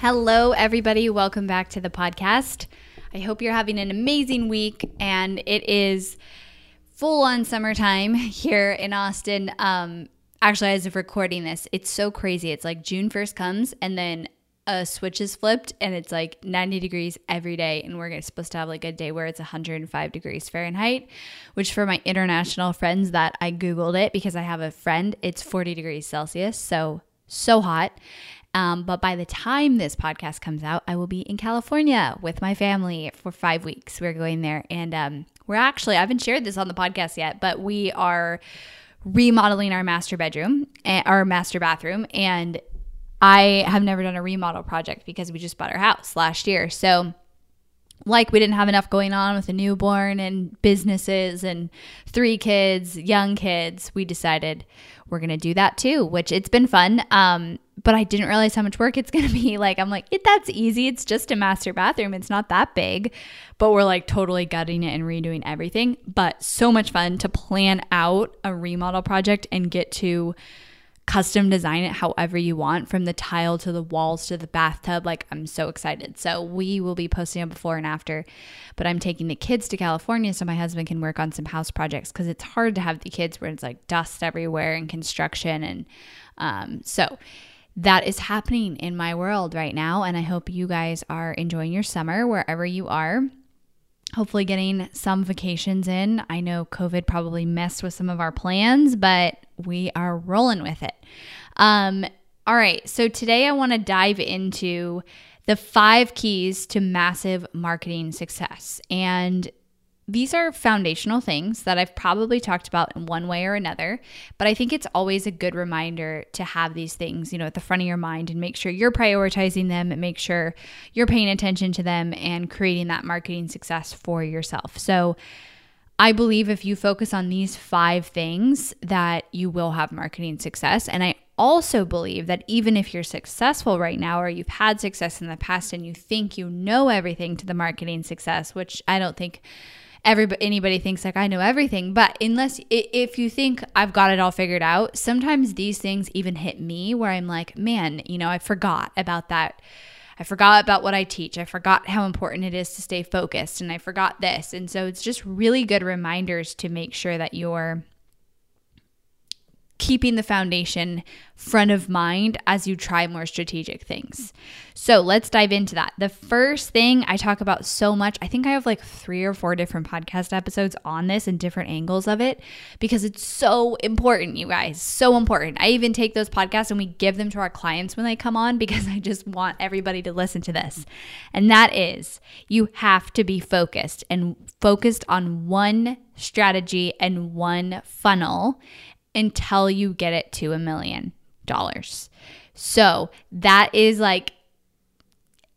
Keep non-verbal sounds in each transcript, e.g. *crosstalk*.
Hello, everybody. Welcome back to the podcast. I hope you're having an amazing week, and it is full on summertime *laughs* here in Austin. Um, actually, as of recording this, it's so crazy. It's like June 1st comes, and then a switch is flipped, and it's like 90 degrees every day. And we're supposed to have like a day where it's 105 degrees Fahrenheit, which for my international friends that I Googled it because I have a friend, it's 40 degrees Celsius. So, so hot. Um, but by the time this podcast comes out, I will be in California with my family for five weeks. We're going there. And um, we're actually, I haven't shared this on the podcast yet, but we are remodeling our master bedroom, eh, our master bathroom. And I have never done a remodel project because we just bought our house last year. So, like we didn't have enough going on with a newborn and businesses and three kids, young kids, we decided we're going to do that too, which it's been fun. Um, but I didn't realize how much work it's going to be. *laughs* Like, I'm like, it, that's easy. It's just a master bathroom. It's not that big, but we're like totally gutting it and redoing everything. But so much fun to plan out a remodel project and get to custom design it however you want from the tile to the walls to the bathtub. Like, I'm so excited. So, we will be posting a before and after. But I'm taking the kids to California so my husband can work on some house projects because it's hard to have the kids where it's like dust everywhere and construction. And um, so, that is happening in my world right now. And I hope you guys are enjoying your summer wherever you are. Hopefully, getting some vacations in. I know COVID probably messed with some of our plans, but we are rolling with it. Um, all right. So, today I want to dive into the five keys to massive marketing success. And these are foundational things that I've probably talked about in one way or another, but I think it's always a good reminder to have these things, you know, at the front of your mind and make sure you're prioritizing them and make sure you're paying attention to them and creating that marketing success for yourself. So, I believe if you focus on these five things that you will have marketing success and I also believe that even if you're successful right now or you've had success in the past and you think you know everything to the marketing success, which I don't think everybody anybody thinks like I know everything, but unless if you think I've got it all figured out, sometimes these things even hit me where I'm like, man, you know, I forgot about that. I forgot about what I teach. I forgot how important it is to stay focused and I forgot this. And so it's just really good reminders to make sure that you're keeping the foundation front of mind as you try more strategic things. So let's dive into that. The first thing I talk about so much, I think I have like three or four different podcast episodes on this and different angles of it because it's so important, you guys. So important. I even take those podcasts and we give them to our clients when they come on *laughs* because I just want everybody to listen to this. And that is you have to be focused and focused on one strategy and one funnel until you get it to a million dollars. So that is like,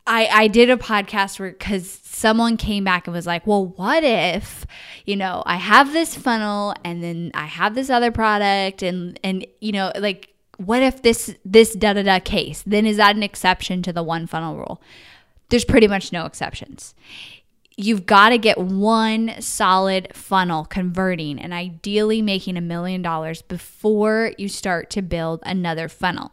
I, I did a podcast where because someone came back and was like, well, what if, you know, I have this funnel and then I have this other product and and you know, like what if this this da da da case? Then is that an exception to the one funnel rule? There's pretty much no exceptions you've got to get one solid funnel converting and ideally making a million dollars before you start to build another funnel.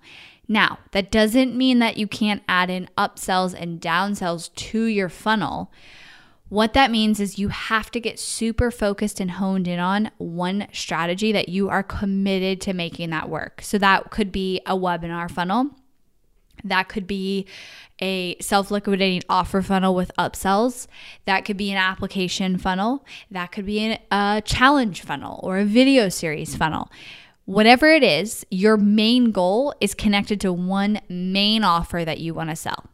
Now, that doesn't mean that you can't add in upsells and downsells to your funnel. What that means is you have to get super focused and honed in on one strategy that you are committed to making that work. So that could be a webinar funnel. That could be a self liquidating offer funnel with upsells. That could be an application funnel. That could be an, a challenge funnel or a video series funnel. Whatever it is, your main goal is connected to one main offer that you want to sell.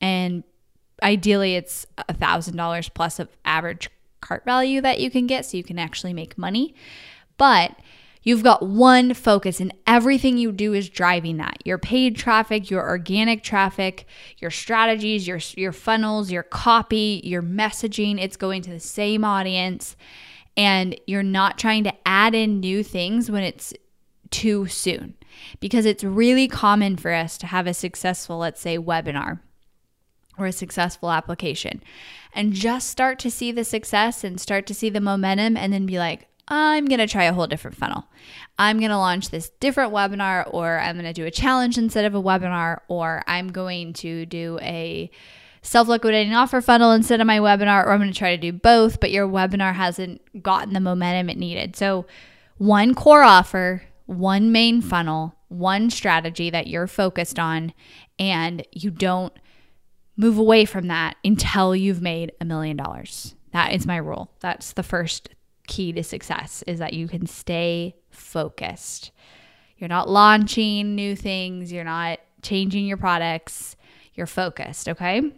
And ideally it's a thousand dollars plus of average cart value that you can get so you can actually make money but you've got one focus and everything you do is driving that. Your paid traffic your organic traffic your strategies your your funnels your copy your messaging it's going to the same audience. And you're not trying to add in new things when it's too soon because it's really common for us to have a successful let's say webinar or a successful application and just start to see the success and start to see the momentum and then be like, I'm going to try a whole different funnel. I'm going to launch this different webinar, or I'm going to do a challenge instead of a webinar, or I'm going to do a self liquidating offer funnel instead of my webinar, or I'm going to try to do both, but your webinar hasn't gotten the momentum it needed. So, one core offer, one main funnel, one strategy that you're focused on, and you don't move away from that until you've made a million dollars. That is my rule. That's the first key to success is that you can stay focused. You're not launching new things, you're not changing your products, you're focused, okay?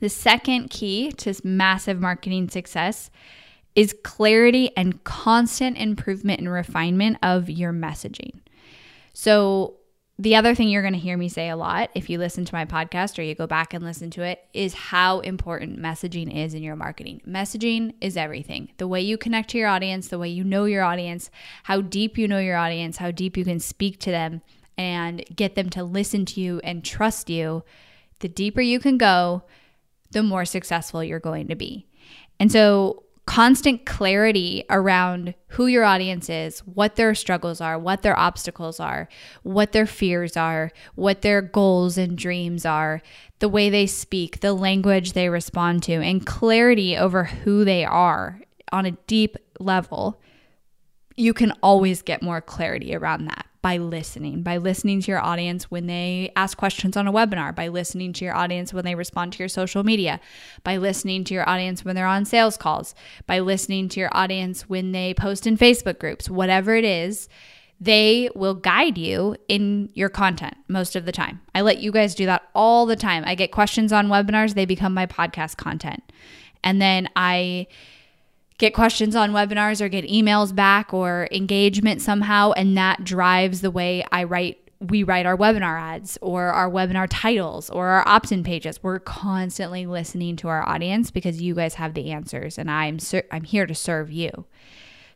The second key to massive marketing success is clarity and constant improvement and refinement of your messaging. So, the other thing you're going to hear me say a lot if you listen to my podcast or you go back and listen to it is how important messaging is in your marketing. Messaging is everything. The way you connect to your audience, the way you know your audience, how deep you know your audience, how deep you can speak to them and get them to listen to you and trust you. The deeper you can go, the more successful you're going to be. And so constant clarity around who your audience is, what their struggles are, what their obstacles are, what their fears are, what their goals and dreams are, the way they speak, the language they respond to, and clarity over who they are on a deep level, you can always get more clarity around that by listening, by listening to your audience when they ask questions on a webinar, by listening to your audience when they respond to your social media, by listening to your audience when they're on sales calls, by listening to your audience when they post in Facebook groups, whatever it is, they will guide you in your content most of the time. I let you guys do that all the time. I get questions on webinars, they become my podcast content. And then I get questions on webinars or get emails back or engagement somehow and that drives the way I write we write our webinar ads or our webinar titles or our opt-in pages. We're constantly listening to our audience because you guys have the answers and I'm ser- I'm here to serve you.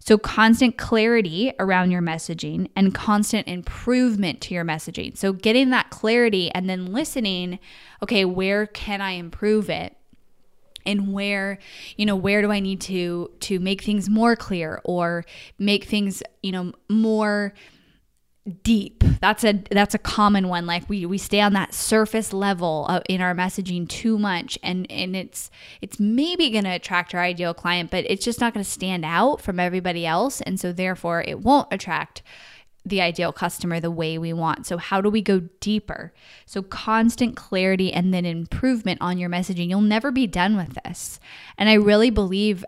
So constant clarity around your messaging and constant improvement to your messaging. So getting that clarity and then listening, okay, where can I improve it? And where you know where do i need to to make things more clear or make things you know more deep? That's a that's a common one. Like we we stay on that surface level of, in our messaging too much and and it's it's maybe going to attract our ideal client but it's just not going to stand out from everybody else. And so therefore it won't attract the ideal customer the way we want. So, how do we go deeper? So, constant clarity and then improvement on your messaging. You'll never be done with this. And I really believe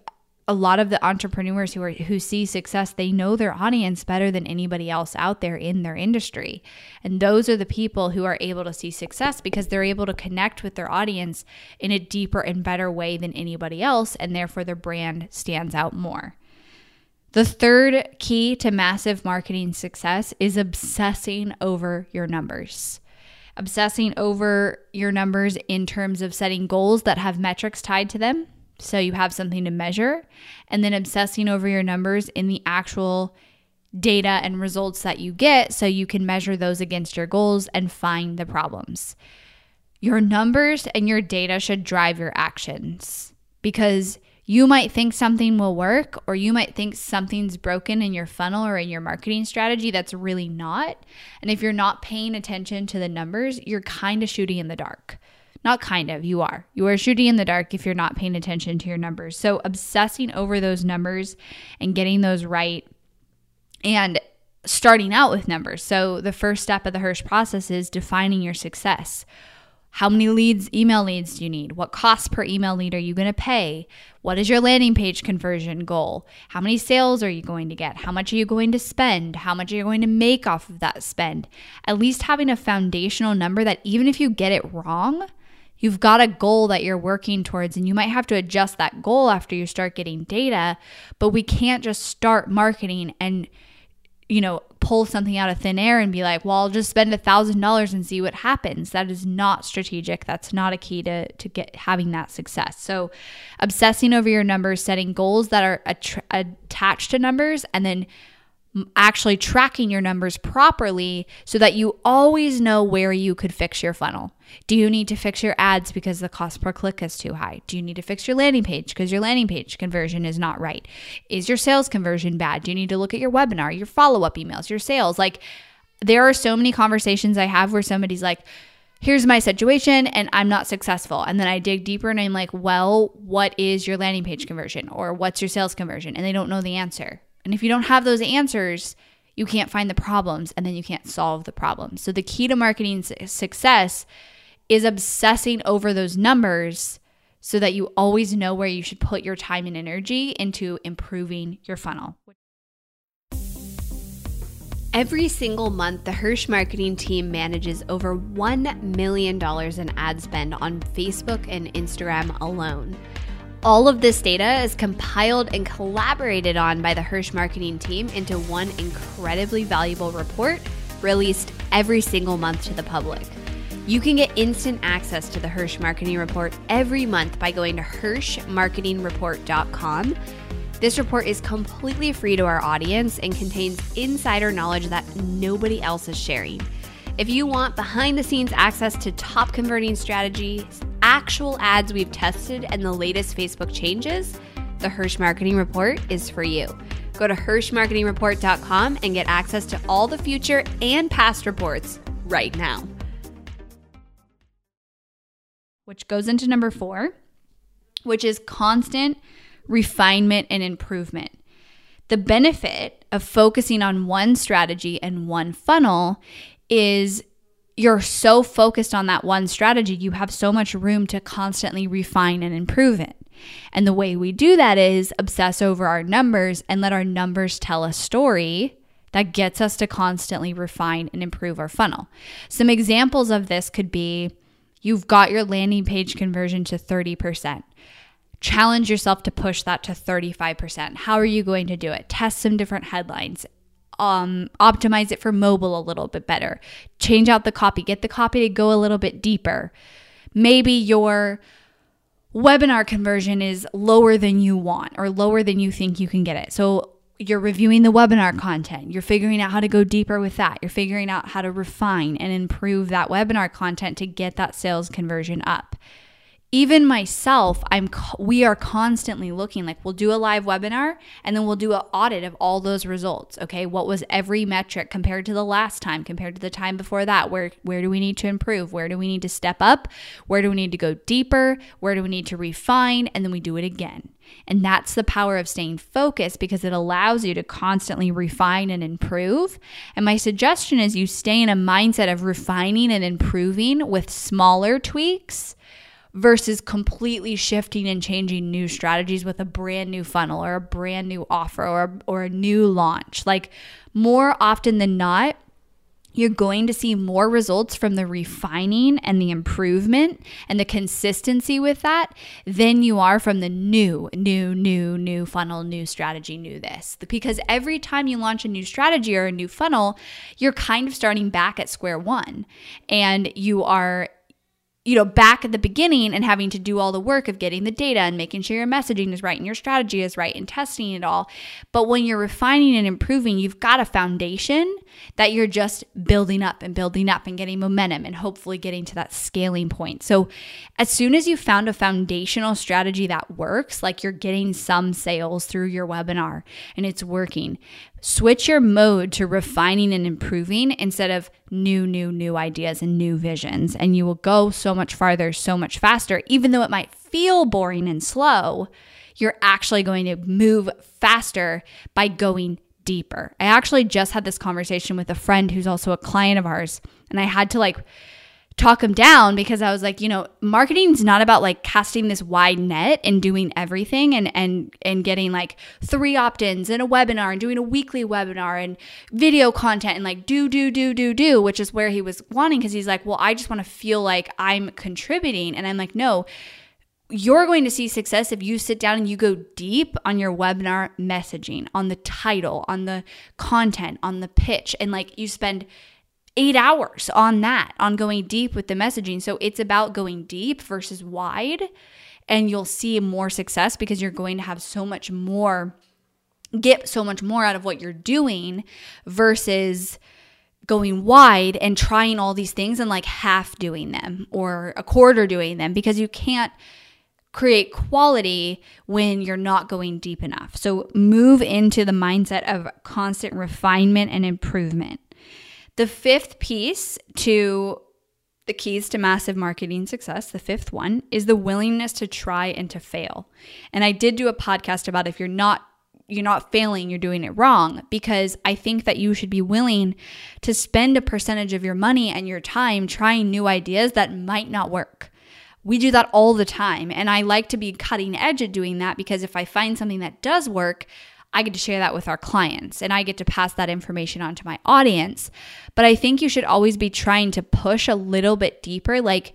a lot of the entrepreneurs who are who see success they know their audience better than anybody else out there in their industry and those are the people who are able to see success because they're able to connect with their audience in a deeper and better way than anybody else and therefore their brand stands out more the third key to massive marketing success is obsessing over your numbers. Obsessing over your numbers in terms of setting goals that have metrics tied to them. So you have something to measure, and then obsessing over your numbers in the actual data and results that you get so you can measure those against your goals and find the problems. Your numbers and your data should drive your actions because you might think something will work, or you might think something's broken in your funnel or in your marketing strategy that's really not. And if you're not paying attention to the numbers, you're kind of shooting in the dark. Not kind of, you are. You are shooting in the dark if you're not paying attention to your numbers. So, obsessing over those numbers and getting those right and starting out with numbers. So, the first step of the Hirsh process is defining your success. How many leads, email leads do you need? What cost per email lead are you going to pay? What is your landing page conversion goal? How many sales are you going to get? How much are you going to spend? How much are you going to make off of that spend? At least having a foundational number that even if you get it wrong, you've got a goal that you're working towards, and you might have to adjust that goal after you start getting data. But we can't just start marketing and you know, pull something out of thin air and be like, well, I'll just spend a thousand dollars and see what happens. That is not strategic. That's not a key to, to get having that success. So obsessing over your numbers, setting goals that are att- attached to numbers, and then actually tracking your numbers properly so that you always know where you could fix your funnel. Do you need to fix your ads because the cost per click is too high? Do you need to fix your landing page because your landing page conversion is not right? Is your sales conversion bad? Do you need to look at your webinar, your follow up emails, your sales? Like, there are so many conversations I have where somebody's like, here's my situation and I'm not successful. And then I dig deeper and I'm like, well, what is your landing page conversion or what's your sales conversion? And they don't know the answer. And if you don't have those answers, you can't find the problems and then you can't solve the problems. So the key to marketing success is obsessing over those numbers so that you always know where you should put your time and energy into improving your funnel. Every single month, the Hirsh marketing team manages over $1 million in ad spend on Facebook and Instagram alone. All of this data is compiled and collaborated on by the Hirsh marketing team into one incredibly valuable report released every single month to the public. You can get instant access to the Hirsh marketing report every month by going to hirshmarketingreport.com. This report is completely free to our audience and contains insider knowledge that nobody else is sharing. If you want behind the scenes access to top converting strategies, actual ads we've tested, and the latest Facebook changes, the Hirsh Marketing Report is for you. Go to HirshMarketingReport.com and get access to all the future and past reports right now. Which goes into number four, which is constant refinement and improvement. The benefit of focusing on one strategy and one funnel is you're so focused on that one strategy, you have so much room to constantly refine and improve it. And the way we do that is obsess over our numbers and let our numbers tell a story that gets us to constantly refine and improve our funnel. Some examples of this could be you've got your landing page conversion to 30%. Challenge yourself to push that to 35%. How are you going to do it? Test some different headlines um, optimize it for mobile a little bit better, change out the copy, get the copy to go a little bit deeper. Maybe your webinar conversion is lower than you want or lower than you think you can get it. So you're reviewing the webinar content. You're figuring out how to go deeper with that. You're figuring out how to refine and improve that webinar content to get that sales conversion up even myself i'm we are constantly looking like we'll do a live webinar and then we'll do an audit of all those results okay? What was every metric compared to the last time compared to the time before that? Where where do we need to improve? Where do we need to step up? Where do we need to go deeper? Where do we need to refine? And then we do it again. And that's the power of staying focused because it allows you to constantly refine and improve. And my suggestion is you stay in a mindset of refining and improving with smaller tweaks versus completely shifting and changing new strategies with a brand new funnel or a brand new offer or, or a new launch. Like more often than not, you're going to see more results from the refining and the improvement and the consistency with that than you are from the new, new, new, new funnel, new strategy, new this. Because every time you launch a new strategy or a new funnel, you're kind of starting back at square one and you are you know, back at the beginning and having to do all the work of getting the data and making sure your messaging is right and your strategy is right and testing it all. But when you're refining and improving, you've got a foundation that you're just building up and building up and getting momentum and hopefully getting to that scaling point. So, as soon as you found a foundational strategy that works, like you're getting some sales through your webinar and it's working, switch your mode to refining and improving instead of new, new, new ideas and new visions. And you will go so much farther, so much faster. Even though it might feel boring and slow, you're actually going to move faster by going deeper. I actually just had this conversation with a friend who's also a client of ours, and I had to like, talk them down because I was like, you know, marketing is not about like casting this wide net and doing everything and and and getting like three opt-ins and a webinar and doing a weekly webinar and video content and like do do do do do, which is where he was wanting because he's like, well, I just want to feel like I'm contributing, and I'm like, no. You're going to see success if you sit down and you go deep on your webinar messaging, on the title, on the content, on the pitch, and like you spend eight hours on that, on going deep with the messaging. So it's about going deep versus wide. And you'll see more success because you're going to have so much more, get so much more out of what you're doing versus going wide and trying all these things and like half doing them or a quarter doing them because you can't create quality when you're not going deep enough. So move into the mindset of constant refinement and improvement. The fifth piece to the keys to massive marketing success, the fifth one, is the willingness to try and to fail. And I did do a podcast about if you're not you're not failing, you're doing it wrong because I think that you should be willing to spend a percentage of your money and your time trying new ideas that might not work. We do that all the time. And I like to be cutting edge at doing that because if I find something that does work, I get to share that with our clients and I get to pass that information on to my audience. But I think you should always be trying to push a little bit deeper. Like,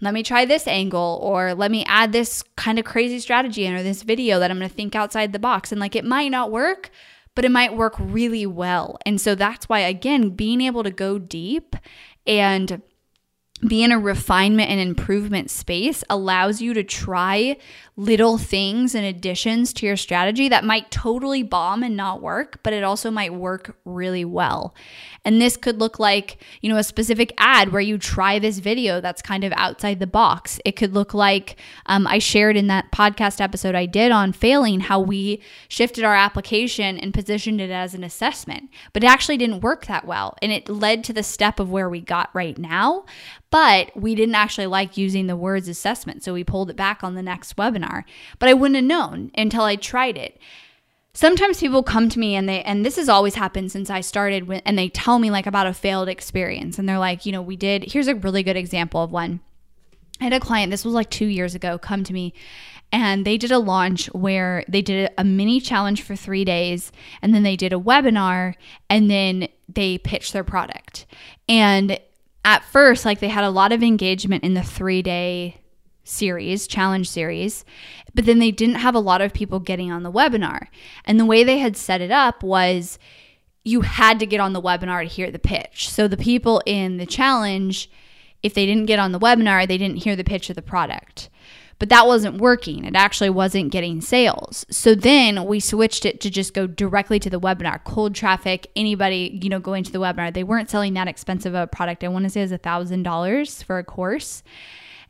let me try this angle, or let me add this kind of crazy strategy in, or this video that I'm going to think outside the box. And like, it might not work, but it might work really well. And so that's why, again, being able to go deep and be in a refinement and improvement space allows you to try little things and additions to your strategy that might totally bomb and not work, but it also might work really well. And this could look like, you know, a specific ad where you try this video that's kind of outside the box. It could look like um, I shared in that podcast episode I did on failing how we shifted our application and positioned it as an assessment, but it actually didn't work that well. And it led to the step of where we got right now. But we didn't actually like using the words assessment. So we pulled it back on the next webinar. But I wouldn't have known until I tried it sometimes people come to me and they and this has always happened since I started and they tell me like about a failed experience and they're like, you know, we did here's a really good example of one. I had a client, this was like 2 years ago, come to me and they did a launch where they did a mini challenge for 3 days and then they did a webinar and then they pitched their product. And at first like they had a lot of engagement in the 3 day series, challenge series, but then they didn't have a lot of people getting on the webinar. And the way they had set it up was you had to get on the webinar to hear the pitch. So the people in the challenge, if they didn't get on the webinar, they didn't hear the pitch of the product. But that wasn't working. It actually wasn't getting sales. So then we switched it to just go directly to the webinar. Cold traffic, anybody, you know, going to the webinar. They weren't selling that expensive of a product. I want to say it was a thousand dollars for a course.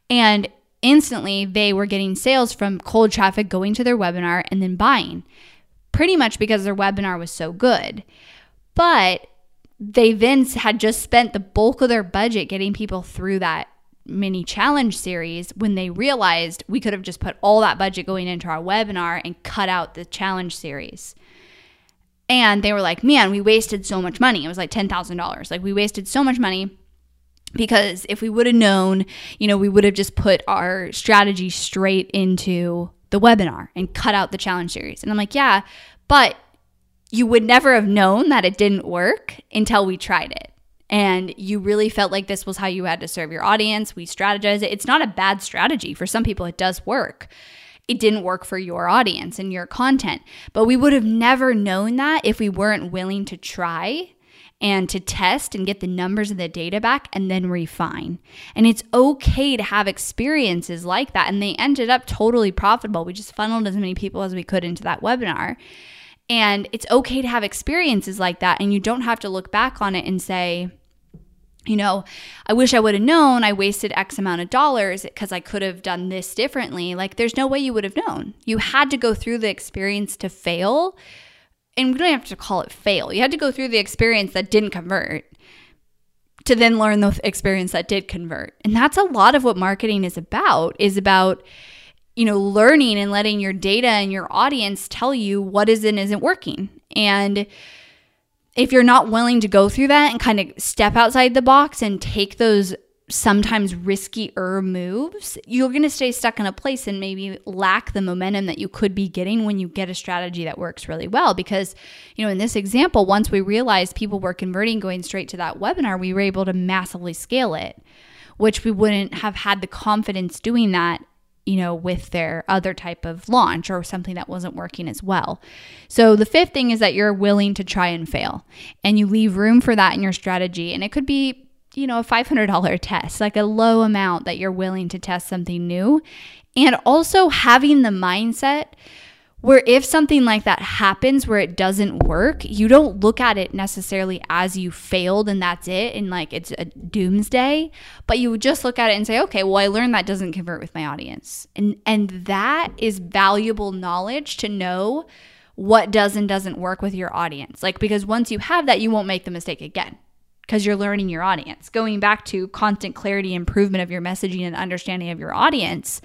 And instantly they were getting sales from cold traffic going to their webinar and then buying, pretty much because their webinar was so good. But they then had just spent the bulk of their budget getting people through that mini challenge series when they realized we could have just put all that budget going into our webinar and cut out the challenge series. And they were like, man, we wasted so much money. It was like $10,000. Like, we wasted so much money because if we would have known, you know, we would have just put our strategy straight into the webinar and cut out the challenge series. And I'm like, yeah, but you would never have known that it didn't work until we tried it. And you really felt like this was how you had to serve your audience. We strategize it. It's not a bad strategy. For some people, it does work. It didn't work for your audience and your content. But we would have never known that if we weren't willing to try and to test and get the numbers and the data back and then refine. And it's okay to have experiences like that. And they ended up totally profitable. We just funneled as many people as we could into that webinar. And it's okay to have experiences like that. And you don't have to look back on it and say, you know, I wish I would have known I wasted X amount of dollars because I could have done this differently. Like, there's no way you would have known. You had to go through the experience to fail and we don't have to call it fail. You had to go through the experience that didn't convert to then learn the experience that did convert. And that's a lot of what marketing is about is about you know learning and letting your data and your audience tell you what is and isn't working. And if you're not willing to go through that and kind of step outside the box and take those sometimes riskier moves, you're going to stay stuck in a place and maybe lack the momentum that you could be getting when you get a strategy that works really well. Because, you know, in this example, once we realized people were converting going straight to that webinar, we were able to massively scale it, which we wouldn't have had the confidence doing that you know, with their other type of launch or something that wasn't working as well. So, the fifth thing is that you're willing to try and fail and you leave room for that in your strategy. And it could be you know, a $500 test, like a low amount that you're willing to test something new. And also having the mindset where if something like that happens where it doesn't work, you don't look at it necessarily as you failed and that's it and like it's a doomsday, but you just look at it and say, "Okay, well I learned that doesn't convert with my audience." And and that is valuable knowledge to know what does and doesn't work with your audience. Like because once you have that, you won't make the mistake again because you're learning your audience. Going back to constant clarity, improvement of your messaging and understanding of your audience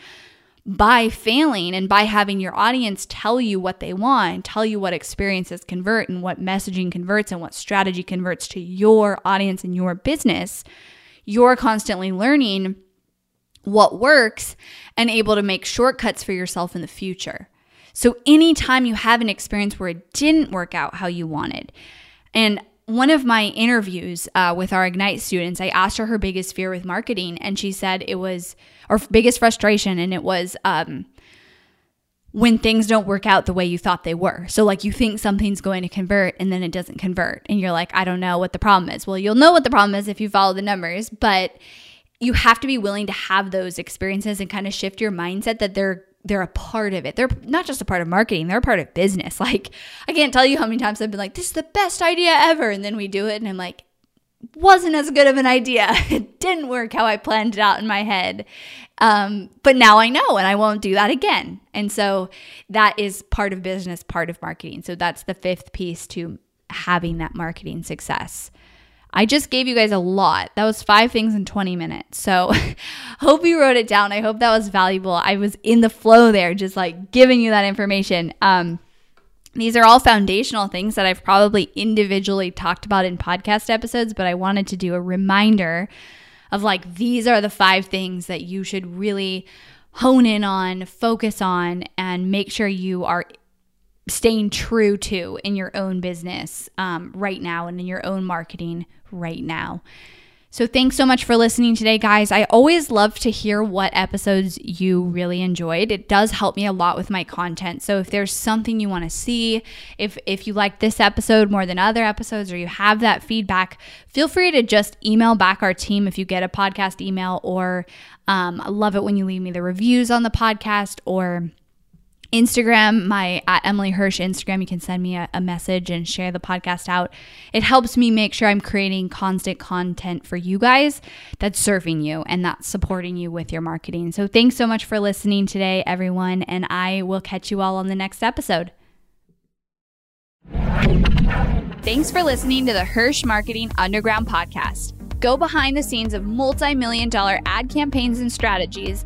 by failing and by having your audience tell you what they want, tell you what experiences convert and what messaging converts and what strategy converts to your audience and your business, you're constantly learning what works and able to make shortcuts for yourself in the future. So, anytime you have an experience where it didn't work out how you wanted, and one of my interviews uh, with our Ignite students, I asked her her biggest fear with marketing, and she said it was, or biggest frustration, and it was um, when things don't work out the way you thought they were. So, like, you think something's going to convert, and then it doesn't convert, and you're like, I don't know what the problem is. Well, you'll know what the problem is if you follow the numbers, but you have to be willing to have those experiences and kind of shift your mindset that they're they're a part of it. They're not just a part of marketing, they're a part of business. *laughs* Like, I can't tell you how many times I've been like, this is the best idea ever. And then we do it, and I'm like, wasn't as good of an idea. *laughs* It didn't work how I planned it out in my head. Um, but now I know, and I won't do that again. And so that is part of business, part of marketing. So that's the fifth piece to having that marketing success. I just gave you guys a lot. That was five things in 20 minutes. So *laughs* hope you wrote it down. I hope that was valuable. I was in the flow there, just like giving you that information. Um, these are all foundational things that I've probably individually talked about in podcast episodes, but I wanted to do a reminder of like, these are the five things that you should really hone in on, focus on, and make sure you are staying true to in your own business um, right now and in your own marketing right now. So, thanks so much for listening today, guys. I always love to hear what episodes you really enjoyed. It does help me a lot with my content. So, if there's something you want to see, if if you like this episode more than other episodes, or you have that feedback, feel free to just email back our team if you get a podcast email. Or um, I love it when you leave me the reviews on the podcast, or Instagram, my at Emily Hirsh Instagram, you can send me a, a, message and share the podcast out. It helps me make sure I'm creating constant content for you guys that's serving you and that's supporting you with your marketing. So thanks so much for listening today, everyone, and I will catch you all on the next episode. Thanks for listening to the Hirsh Marketing Underground podcast. Go behind the scenes of multi million dollar ad campaigns and strategies